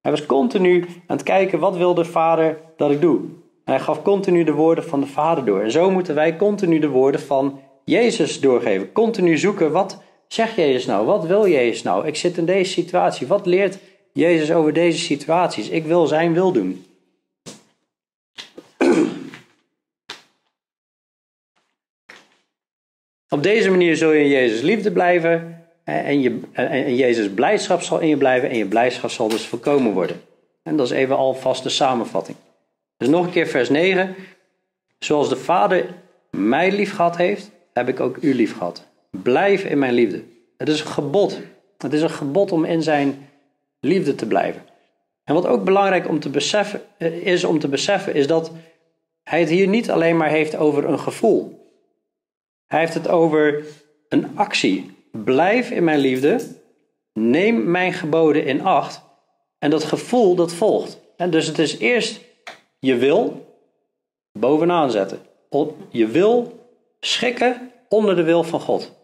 Hij was continu aan het kijken, wat wil de vader dat ik doe? Hij gaf continu de woorden van de vader door. En zo moeten wij continu de woorden van Jezus doorgeven. Continu zoeken, wat zegt Jezus nou? Wat wil Jezus nou? Ik zit in deze situatie. Wat leert Jezus over deze situaties? Ik wil zijn wil doen. Op deze manier zul je in Jezus liefde blijven en, je, en Jezus blijdschap zal in je blijven en je blijdschap zal dus voorkomen worden. En dat is even alvast de samenvatting. Dus nog een keer vers 9. Zoals de Vader mij lief gehad heeft, heb ik ook u lief gehad. Blijf in mijn liefde. Het is een gebod. Het is een gebod om in zijn liefde te blijven. En wat ook belangrijk om te beseffen, eh, is om te beseffen, is dat hij het hier niet alleen maar heeft over een gevoel. Hij heeft het over een actie. Blijf in mijn liefde. Neem mijn geboden in acht. En dat gevoel dat volgt. En dus het is eerst je wil bovenaan zetten. Je wil schikken onder de wil van God.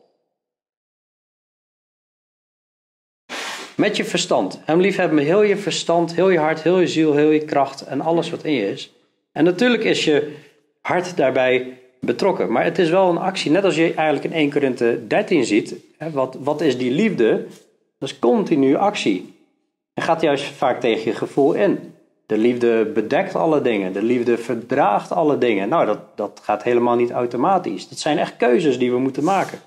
Met je verstand. Hem liefhebben heel je verstand, heel je hart, heel je ziel, heel je kracht en alles wat in je is. En natuurlijk is je hart daarbij betrokken. Maar het is wel een actie, net als je eigenlijk in 1 Korinthe 13 ziet. Hè, wat, wat is die liefde? Dat is continu actie. En gaat juist vaak tegen je gevoel in. De liefde bedekt alle dingen. De liefde verdraagt alle dingen. Nou, dat, dat gaat helemaal niet automatisch. Dat zijn echt keuzes die we moeten maken.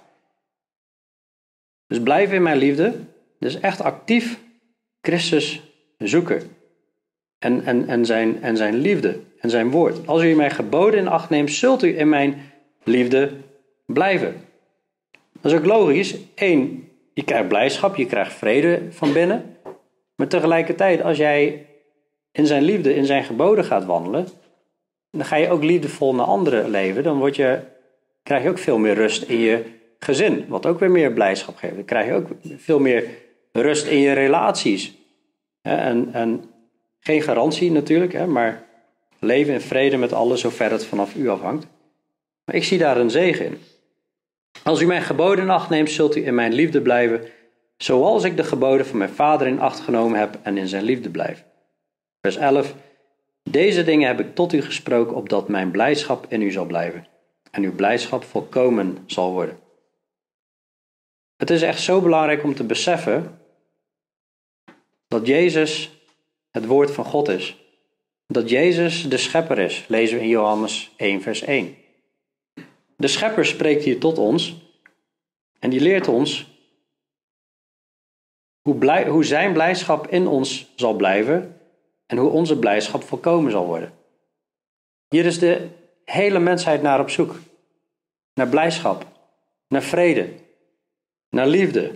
Dus blijf in mijn liefde. Dus echt actief Christus zoeken. En, en, en, zijn, en zijn liefde en zijn woord. Als u mijn geboden in acht neemt, zult u in mijn liefde blijven. Dat is ook logisch. Eén, je krijgt blijdschap, je krijgt vrede van binnen. Maar tegelijkertijd, als jij in zijn liefde, in zijn geboden gaat wandelen, dan ga je ook liefdevol naar anderen leven. Dan word je, krijg je ook veel meer rust in je gezin, wat ook weer meer blijdschap geeft. Dan krijg je ook veel meer rust in je relaties. En, en geen garantie natuurlijk, maar leven in vrede met alles zover het vanaf u afhangt. Maar ik zie daar een zegen in. Als u mijn geboden in acht neemt, zult u in mijn liefde blijven, zoals ik de geboden van mijn vader in acht genomen heb en in zijn liefde blijf. Vers 11. Deze dingen heb ik tot u gesproken, opdat mijn blijdschap in u zal blijven en uw blijdschap volkomen zal worden. Het is echt zo belangrijk om te beseffen dat Jezus het woord van God is. Dat Jezus de schepper is, lezen we in Johannes 1, vers 1. De schepper spreekt hier tot ons en die leert ons hoe, blij, hoe zijn blijdschap in ons zal blijven en hoe onze blijdschap volkomen zal worden. Hier is de hele mensheid naar op zoek. Naar blijdschap, naar vrede, naar liefde.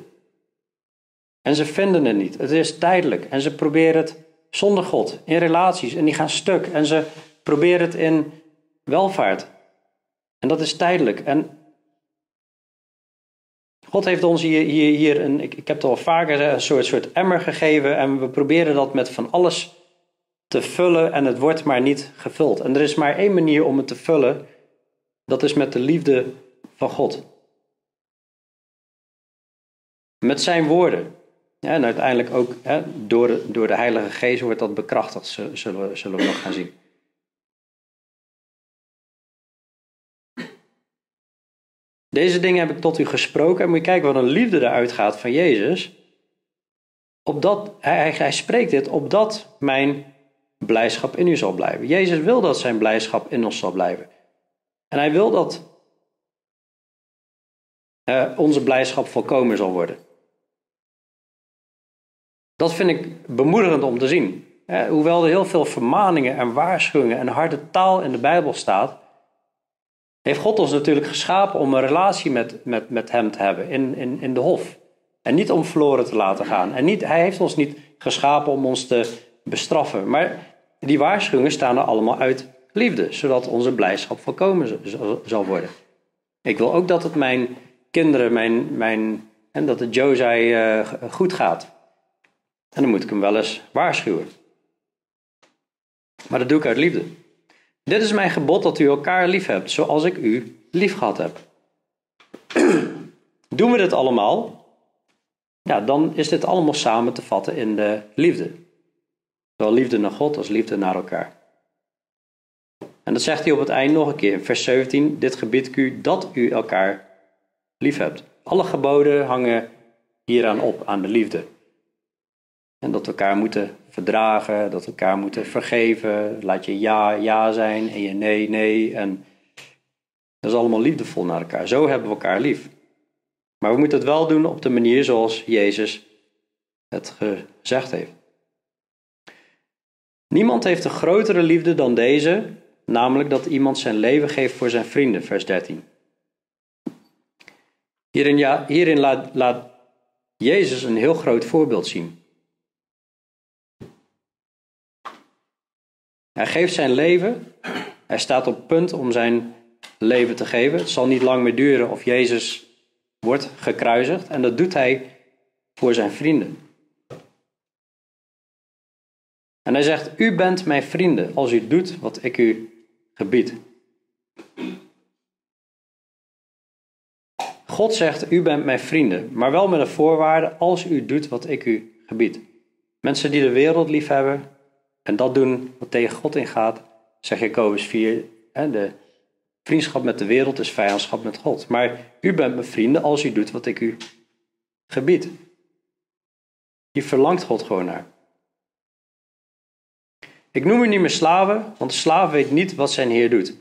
En ze vinden het niet. Het is tijdelijk en ze proberen het zonder God, in relaties en die gaan stuk en ze proberen het in welvaart. En dat is tijdelijk. En God heeft ons hier, hier, hier een, ik, ik heb het al vaker een soort, soort emmer gegeven en we proberen dat met van alles te vullen en het wordt maar niet gevuld. En er is maar één manier om het te vullen, dat is met de liefde van God. Met zijn woorden. En uiteindelijk ook hè, door, de, door de Heilige Geest wordt dat bekrachtigd, zullen we, zullen we nog gaan zien. Deze dingen heb ik tot u gesproken. En moet je kijken wat een liefde eruit gaat van Jezus. Opdat, hij, hij spreekt dit, opdat mijn blijdschap in u zal blijven. Jezus wil dat zijn blijdschap in ons zal blijven. En hij wil dat onze blijdschap volkomen zal worden. Dat vind ik bemoedigend om te zien. hoewel er heel veel vermaningen en waarschuwingen en harde taal in de Bijbel staat, heeft God ons natuurlijk geschapen om een relatie met, met, met Hem te hebben in, in, in de hof. En niet om verloren te laten gaan. En niet, hij heeft ons niet geschapen om ons te bestraffen. Maar die waarschuwingen staan er allemaal uit liefde, zodat onze blijdschap volkomen zal worden. Ik wil ook dat het mijn kinderen, mijn, mijn, en dat het Joe zei, uh, goed gaat. En dan moet ik hem wel eens waarschuwen. Maar dat doe ik uit liefde. Dit is mijn gebod dat u elkaar lief hebt, zoals ik u lief gehad heb. Doen we dit allemaal? Ja, dan is dit allemaal samen te vatten in de liefde. Zowel liefde naar God als liefde naar elkaar. En dat zegt hij op het eind nog een keer, in vers 17. Dit gebied ik u dat u elkaar lief hebt. Alle geboden hangen hieraan op, aan de liefde. En dat we elkaar moeten verdragen, dat we elkaar moeten vergeven. Laat je ja, ja zijn en je nee, nee. En dat is allemaal liefdevol naar elkaar. Zo hebben we elkaar lief. Maar we moeten het wel doen op de manier zoals Jezus het gezegd heeft. Niemand heeft een grotere liefde dan deze, namelijk dat iemand zijn leven geeft voor zijn vrienden, vers 13. Hierin, ja, hierin laat, laat Jezus een heel groot voorbeeld zien. Hij geeft zijn leven, hij staat op punt om zijn leven te geven. Het zal niet lang meer duren of Jezus wordt gekruisigd en dat doet hij voor zijn vrienden. En hij zegt, u bent mijn vrienden als u doet wat ik u gebied. God zegt, u bent mijn vrienden, maar wel met een voorwaarde als u doet wat ik u gebied. Mensen die de wereld lief hebben en dat doen wat tegen God ingaat, zegt Jacobus 4, de vriendschap met de wereld is vijandschap met God. Maar u bent mijn vrienden als u doet wat ik u gebied. Je verlangt God gewoon naar. Ik noem u niet meer slaven, want de slaaf weet niet wat zijn heer doet.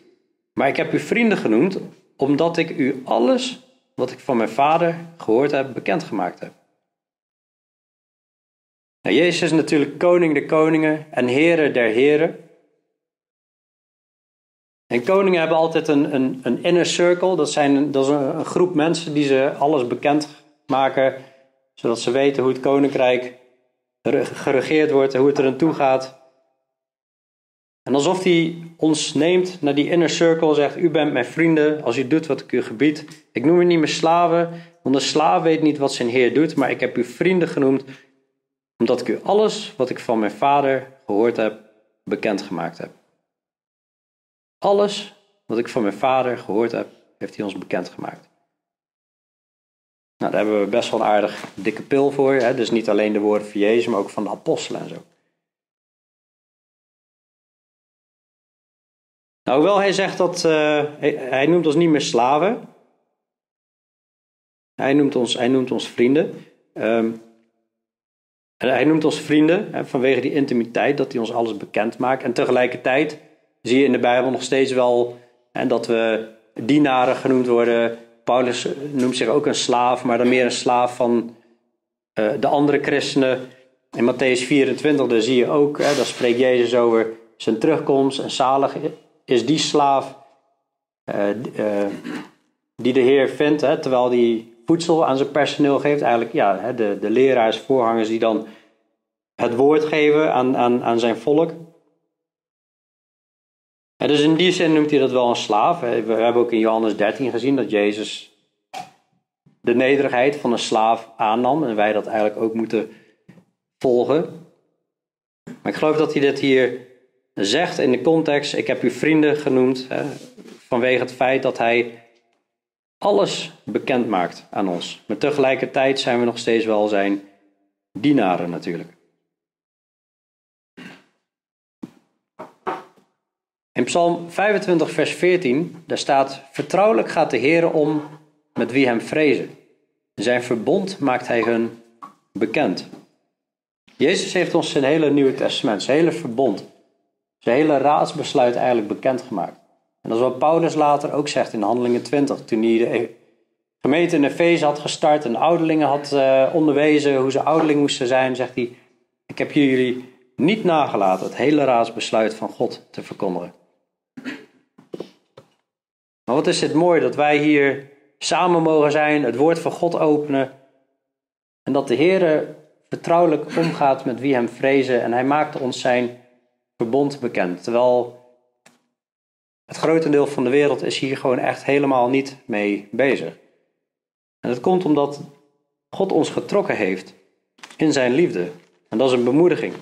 Maar ik heb u vrienden genoemd, omdat ik u alles wat ik van mijn vader gehoord heb, bekendgemaakt heb. Nou, Jezus is natuurlijk koning der koningen en heren der heren. En koningen hebben altijd een, een, een inner circle. Dat, zijn, dat is een, groep mensen die ze alles bekend maken. Zodat ze weten hoe het koninkrijk geregeerd wordt en hoe het er aan toe gaat. En alsof hij ons neemt naar die inner circle en zegt: U bent mijn vrienden als u doet wat ik u gebied. Ik noem u niet meer slaven, want een slaaf weet niet wat zijn heer doet, maar ik heb u vrienden genoemd, omdat ik u alles wat ik van mijn vader gehoord heb, bekendgemaakt heb. Alles wat ik van mijn vader gehoord heb, heeft hij ons bekendgemaakt. Nou, daar hebben we best wel een aardig dikke pil voor. Hè? Dus niet alleen de woorden van Jezus, maar ook van de apostelen en zo. Nou, hoewel hij zegt dat uh, hij, noemt ons niet meer slaven. Hij noemt ons, hij noemt ons vrienden. Um, hij noemt ons vrienden hè, vanwege die intimiteit, dat hij ons alles bekend maakt. En tegelijkertijd zie je in de Bijbel nog steeds wel hè, dat we dienaren genoemd worden. Paulus noemt zich ook een slaaf, maar dan meer een slaaf van uh, de andere christenen. In Matthäus 24 daar zie je ook, hè, daar spreekt Jezus over zijn terugkomst en zalig is die slaaf uh, uh, die de Heer vindt, hè, terwijl hij voedsel aan zijn personeel geeft. Eigenlijk ja, de, de leraars, voorhangers die dan het woord geven aan, aan, aan zijn volk. Dus in die zin noemt hij dat wel een slaaf. We hebben ook in Johannes 13 gezien dat Jezus de nederigheid van een slaaf aannam. En wij dat eigenlijk ook moeten volgen. Maar ik geloof dat hij dit hier zegt in de context, ik heb u vrienden genoemd, hè, vanwege het feit dat hij alles bekend maakt aan ons. Maar tegelijkertijd zijn we nog steeds wel zijn dienaren natuurlijk. In Psalm 25, vers 14, daar staat: Vertrouwelijk gaat de Heer om met wie hem vrezen. Zijn verbond maakt hij hun bekend. Jezus heeft ons zijn hele Nieuwe Testament, zijn hele verbond, zijn hele raadsbesluit eigenlijk bekendgemaakt. En dat is wat Paulus later ook zegt in Handelingen 20, toen hij de gemeente in Efeze had gestart en ouderlingen had uh, onderwezen hoe ze ouderling moesten zijn, zegt hij: Ik heb jullie niet nagelaten het hele raadsbesluit van God te verkondigen. Maar wat is het mooi dat wij hier samen mogen zijn, het woord van God openen En dat de Heer vertrouwelijk omgaat met wie hem vrezen en hij maakt ons zijn verbond bekend. Terwijl het grotendeel van de wereld is hier gewoon echt helemaal niet mee bezig. En dat komt omdat God ons getrokken heeft in zijn liefde. En dat is een bemoediging.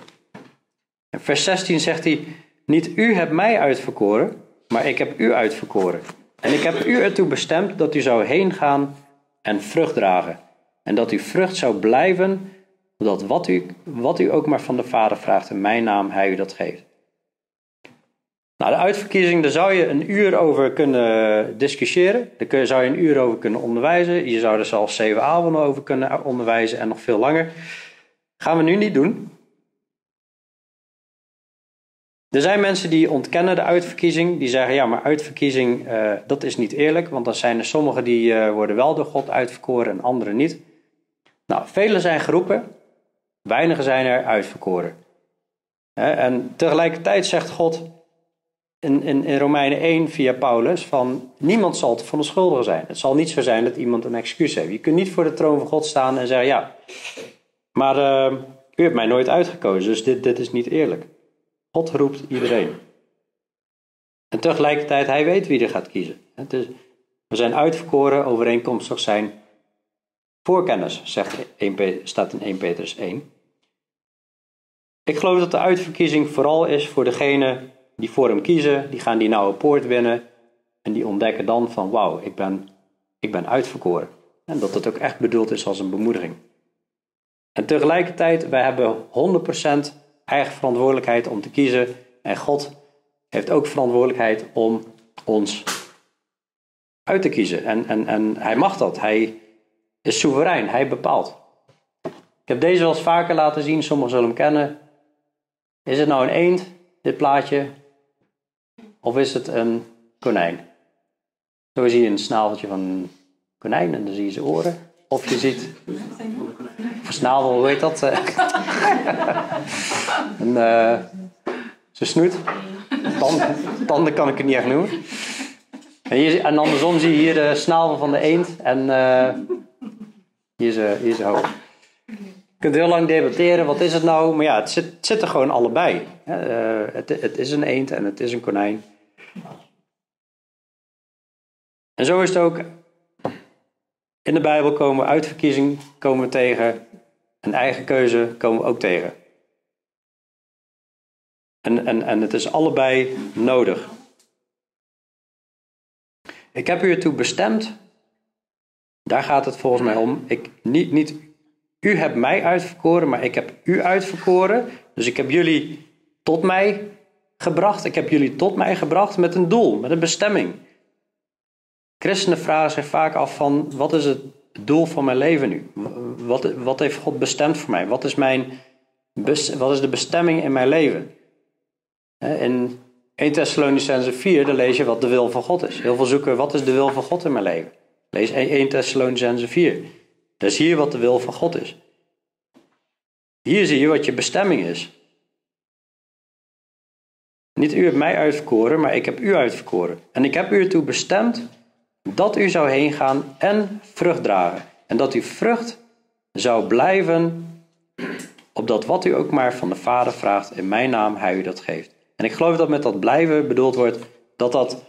In vers 16 zegt hij: Niet u hebt mij uitverkoren, maar ik heb u uitverkoren. En ik heb u ertoe bestemd dat u zou heen gaan en vrucht dragen. En dat uw vrucht zou blijven, zodat wat u, wat u ook maar van de Vader vraagt in mijn naam, hij u dat geeft. Nou, de uitverkiezing, daar zou je een uur over kunnen discussiëren. Daar zou je een uur over kunnen onderwijzen. Je zou er zelfs zeven avonden over kunnen onderwijzen en nog veel langer. Gaan we nu niet doen. Er zijn mensen die ontkennen de uitverkiezing. Die zeggen, ja, maar uitverkiezing, uh, dat is niet eerlijk. Want dan zijn er sommigen die uh, worden wel door God uitverkoren en anderen niet. Nou, velen zijn geroepen. Weinigen zijn er uitverkoren. En tegelijkertijd zegt God in, in, in Romeinen 1 via Paulus van niemand zal te verontschuldigen zijn. Het zal niet zo zijn dat iemand een excuus heeft. Je kunt niet voor de troon van God staan en zeggen ja, maar uh, u hebt mij nooit uitgekozen, dus dit, dit is niet eerlijk. God roept iedereen. En tegelijkertijd, hij weet wie er gaat kiezen. We zijn uitverkoren overeenkomstig zijn voorkennis, zegt 1, staat in 1 Petrus 1. Ik geloof dat de uitverkiezing vooral is voor degene die voor hem kiezen, die gaan die nauwe poort binnen en die ontdekken dan van wauw, ik ben, ik ben uitverkoren. En dat het ook echt bedoeld is als een bemoediging. En tegelijkertijd, wij hebben 100% eigen verantwoordelijkheid om te kiezen. En God heeft ook verantwoordelijkheid om ons uit te kiezen. En, en, en hij mag dat. Hij is soeverein. Hij bepaalt. Ik heb deze wel eens vaker laten zien. Sommigen zullen hem kennen. Is het nou een eend, dit plaatje? Of is het een konijn? Zo zie je een snaveltje van een konijn en dan zie je zijn oren. Of je ziet. Of snavel, hoe heet dat? een, uh, zijn snoet. Tanden, kan ik het niet echt noemen. En, hier, en andersom zie je hier de snavel van de eend en uh, hier, is, hier zijn hoofd. Je kunt heel lang debatteren, wat is het nou? Maar ja, het zit, zit er gewoon allebei. Uh, het, het is een eend en het is een konijn. En zo is het ook in de Bijbel komen we uitverkiezing komen we tegen. En eigen keuze komen we ook tegen. En, en, en het is allebei nodig. Ik heb u ertoe bestemd. Daar gaat het volgens mij om. Ik, niet, niet u hebt mij uitverkoren, maar ik heb u uitverkoren. Dus ik heb jullie tot mij gebracht. Ik heb jullie tot mij gebracht met een doel, met een bestemming. Christenen vragen zich vaak af van wat is het doel van mijn leven nu? Wat, wat heeft God bestemd voor mij? Wat is, mijn, wat is de bestemming in mijn leven? In 1 Thessalonicense 4 dan lees je wat de wil van God is. Heel veel zoeken wat is de wil van God in mijn leven. Lees 1 Thessalonicense 4. Is hier wat de wil van God is. Hier zie je wat je bestemming is. Niet u hebt mij uitverkoren, maar ik heb u uitverkoren. En ik heb u ertoe bestemd dat u zou heen gaan en vrucht dragen. En dat uw vrucht zou blijven, opdat wat u ook maar van de Vader vraagt in mijn naam, hij u dat geeft. En ik geloof dat met dat blijven bedoeld wordt dat dat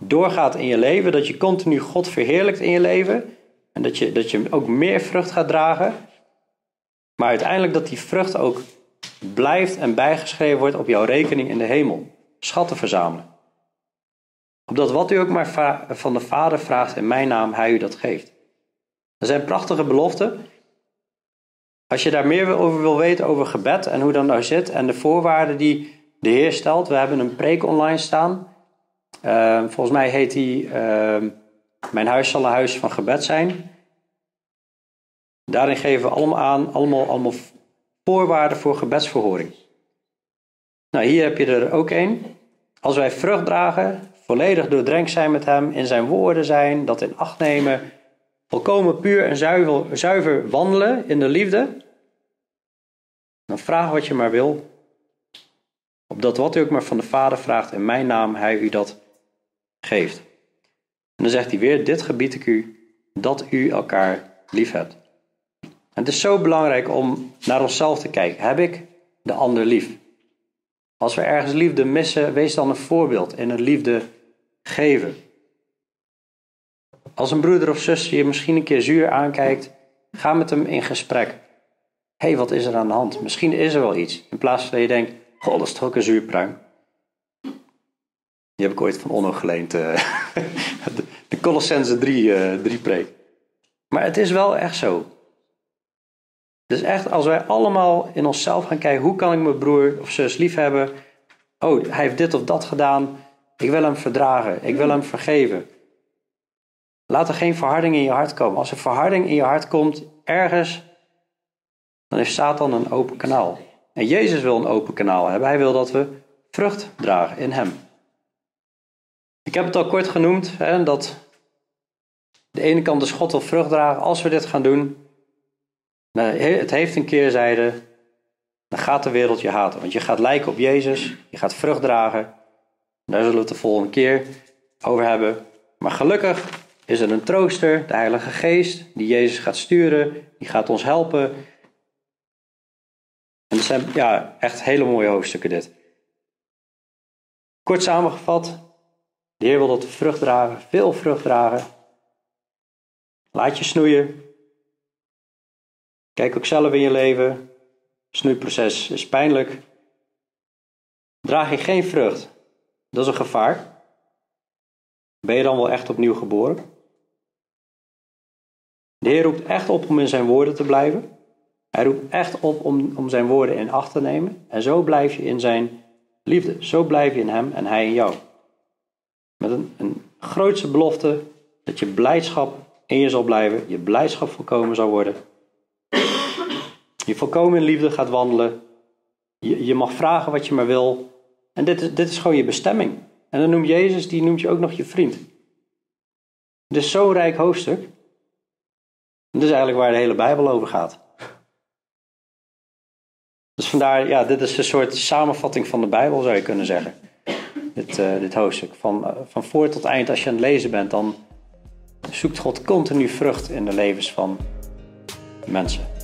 doorgaat in je leven, dat je continu God verheerlijkt in je leven en dat je, dat je ook meer vrucht gaat dragen, maar uiteindelijk dat die vrucht ook blijft en bijgeschreven wordt op jouw rekening in de hemel. Schatten verzamelen. Opdat wat u ook maar van de Vader vraagt in mijn naam, hij u dat geeft. Dat zijn prachtige beloften. Als je daar meer over wil weten over gebed en hoe dat nou zit en de voorwaarden die de Heer stelt. We hebben een preek online staan. Uh, volgens mij heet die uh, Mijn huis zal een huis van gebed zijn. Daarin geven we allemaal aan, allemaal, allemaal voorwaarden voor gebedsverhoring. Nou, hier heb je er ook één. Als wij vrucht dragen, volledig doordrenkt zijn met Hem, in Zijn woorden zijn, dat in acht nemen, volkomen puur en zuiver, zuiver wandelen in de liefde, dan vraag wat je maar wil, opdat wat u ook maar van de Vader vraagt in mijn naam, Hij u dat geeft. En dan zegt hij weer, dit gebied ik u, dat u elkaar lief hebt. het is zo belangrijk om naar onszelf te kijken. Heb ik de ander lief? Als we ergens liefde missen, wees dan een voorbeeld in het liefde geven. Als een broeder of zus je misschien een keer zuur aankijkt, ga met hem in gesprek. Hé, hey, wat is er aan de hand? Misschien is er wel iets. In plaats van dat je denkt, goh, dat is toch ook een zuurpruim. Die heb ik ooit van Onno geleend. Uh, de Colossense 3, uh, 3 preek. Maar het is wel echt zo. Dus echt, als wij allemaal in onszelf gaan kijken, hoe kan ik mijn broer of zus lief hebben? Oh, hij heeft dit of dat gedaan. Ik wil hem verdragen. Ik wil hem vergeven. Laat er geen verharding in je hart komen. Als er verharding in je hart komt, ergens, dan is Satan een open kanaal. En Jezus wil een open kanaal hebben. Hij wil dat we vrucht dragen in hem. Ik heb het al kort genoemd, hè, dat de ene kant de God wil vrucht dragen. Als we dit gaan doen, nou, het heeft een keerzijde, dan gaat de wereld je haten. Want je gaat lijken op Jezus, je gaat vrucht dragen. Daar zullen we het de volgende keer over hebben. Maar gelukkig is er een trooster, de Heilige Geest, die Jezus gaat sturen, die gaat ons helpen. En het zijn ja, echt hele mooie hoofdstukken dit. Kort samengevat, de Heer wil dat we vrucht dragen, veel vrucht dragen. Laat je snoeien. Kijk ook zelf in je leven. Snoeiproces is pijnlijk. Draag je geen vrucht, dat is een gevaar. Ben je dan wel echt opnieuw geboren? De Heer roept echt op om in zijn woorden te blijven. Hij roept echt op om, om zijn woorden in acht te nemen. En zo blijf je in zijn liefde. Zo blijf je in hem en hij in jou. Met een, een grootste belofte dat je blijdschap in je zal blijven. Je blijdschap volkomen zal worden. Je volkomen in liefde gaat wandelen. Je, je mag vragen wat je maar wil. En dit is, dit is gewoon je bestemming. En dan noemt Jezus, die noemt je ook nog je vriend. Het is zo'n rijk hoofdstuk. Dat is eigenlijk waar de hele Bijbel over gaat. Dus vandaar, ja, dit is een soort samenvatting van de Bijbel, zou je kunnen zeggen. Dit, uh, hoofdstuk. Van, uh, van voor tot eind, als je aan het lezen bent, dan zoekt God continu vrucht in de levens van mensen.